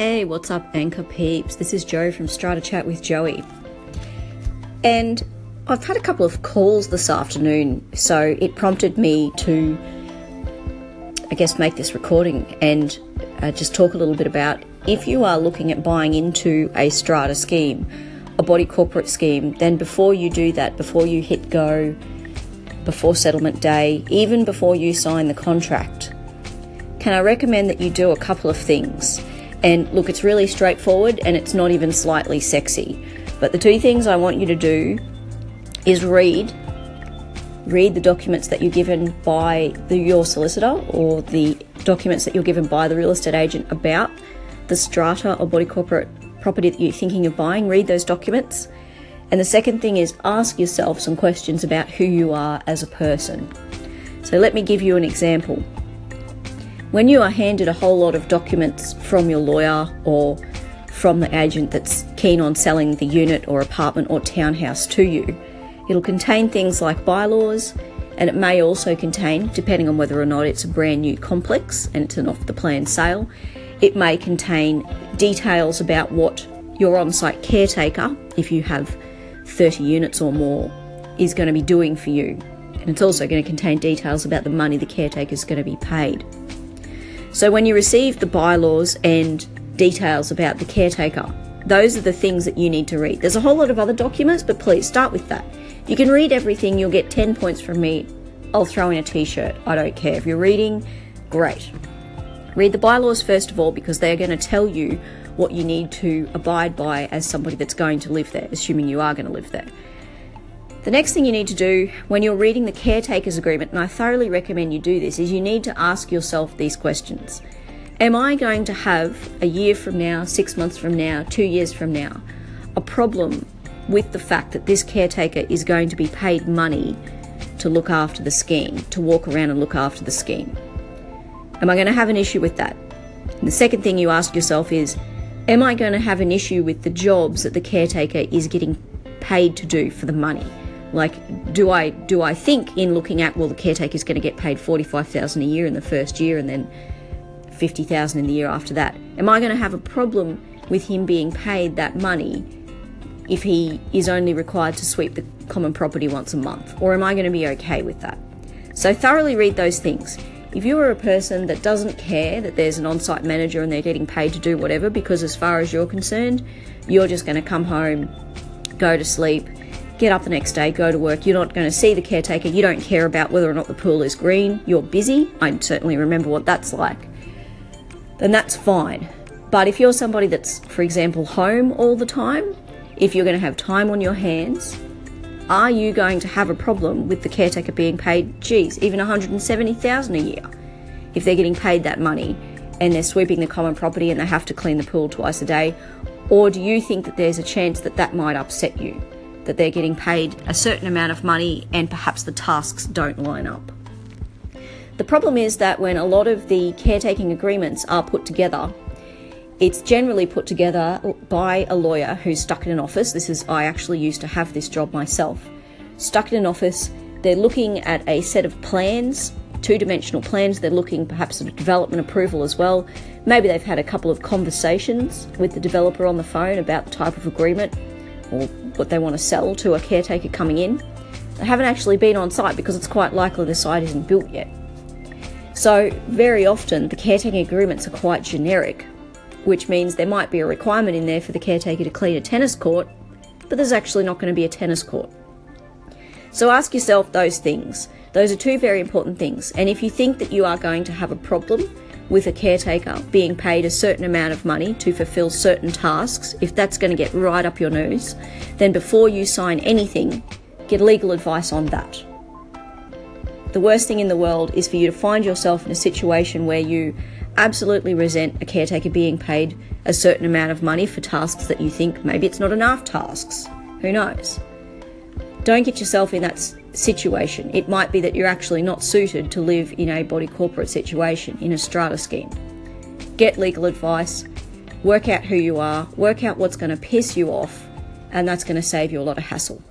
Hey, what's up, Anchor peeps? This is Joe from Strata Chat with Joey. And I've had a couple of calls this afternoon, so it prompted me to, I guess, make this recording and uh, just talk a little bit about if you are looking at buying into a strata scheme, a body corporate scheme, then before you do that, before you hit go, before settlement day, even before you sign the contract, can I recommend that you do a couple of things? And look, it's really straightforward and it's not even slightly sexy. But the two things I want you to do is read read the documents that you're given by the, your solicitor or the documents that you're given by the real estate agent about the strata or body corporate property that you're thinking of buying. Read those documents. And the second thing is ask yourself some questions about who you are as a person. So let me give you an example. When you are handed a whole lot of documents from your lawyer or from the agent that's keen on selling the unit or apartment or townhouse to you, it'll contain things like bylaws and it may also contain, depending on whether or not it's a brand new complex and it's an off the plan sale, it may contain details about what your on site caretaker, if you have 30 units or more, is going to be doing for you. And it's also going to contain details about the money the caretaker is going to be paid. So when you receive the bylaws and details about the caretaker, those are the things that you need to read. There's a whole lot of other documents, but please start with that. You can read everything, you'll get 10 points from me. I'll throw in a t shirt. I don't care. If you're reading, great. Read the bylaws first of all because they're going to tell you what you need to abide by as somebody that's going to live there, assuming you are going to live there. The next thing you need to do when you're reading the caretaker's agreement, and I thoroughly recommend you do this, is you need to ask yourself these questions. Am I going to have a year from now, six months from now, two years from now, a problem with the fact that this caretaker is going to be paid money to look after the scheme, to walk around and look after the scheme? Am I going to have an issue with that? And the second thing you ask yourself is Am I going to have an issue with the jobs that the caretaker is getting paid to do for the money? Like, do I do I think in looking at well, the caretaker is going to get paid forty five thousand a year in the first year, and then fifty thousand in the year after that? Am I going to have a problem with him being paid that money if he is only required to sweep the common property once a month, or am I going to be okay with that? So thoroughly read those things. If you are a person that doesn't care that there's an on site manager and they're getting paid to do whatever, because as far as you're concerned, you're just going to come home, go to sleep, get up the next day, go to work. You're not going to see the caretaker. You don't care about whether or not the pool is green. You're busy. I certainly remember what that's like. Then that's fine. But if you're somebody that's, for example, home all the time, if you're going to have time on your hands, are you going to have a problem with the caretaker being paid, geez, even 170,000 a year if they're getting paid that money and they're sweeping the common property and they have to clean the pool twice a day? Or do you think that there's a chance that that might upset you? That they're getting paid a certain amount of money and perhaps the tasks don't line up. The problem is that when a lot of the caretaking agreements are put together, it's generally put together by a lawyer who's stuck in an office. This is, I actually used to have this job myself. Stuck in an office, they're looking at a set of plans, two dimensional plans. They're looking perhaps at development approval as well. Maybe they've had a couple of conversations with the developer on the phone about the type of agreement or what they want to sell to a caretaker coming in. They haven't actually been on site because it's quite likely the site isn't built yet. So, very often the caretaking agreements are quite generic, which means there might be a requirement in there for the caretaker to clean a tennis court, but there's actually not going to be a tennis court. So, ask yourself those things. Those are two very important things. And if you think that you are going to have a problem with a caretaker being paid a certain amount of money to fulfill certain tasks, if that's going to get right up your nose, then before you sign anything, get legal advice on that. The worst thing in the world is for you to find yourself in a situation where you absolutely resent a caretaker being paid a certain amount of money for tasks that you think maybe it's not enough tasks. Who knows? Don't get yourself in that situation. It might be that you're actually not suited to live in a body corporate situation, in a strata scheme. Get legal advice, work out who you are, work out what's going to piss you off, and that's going to save you a lot of hassle.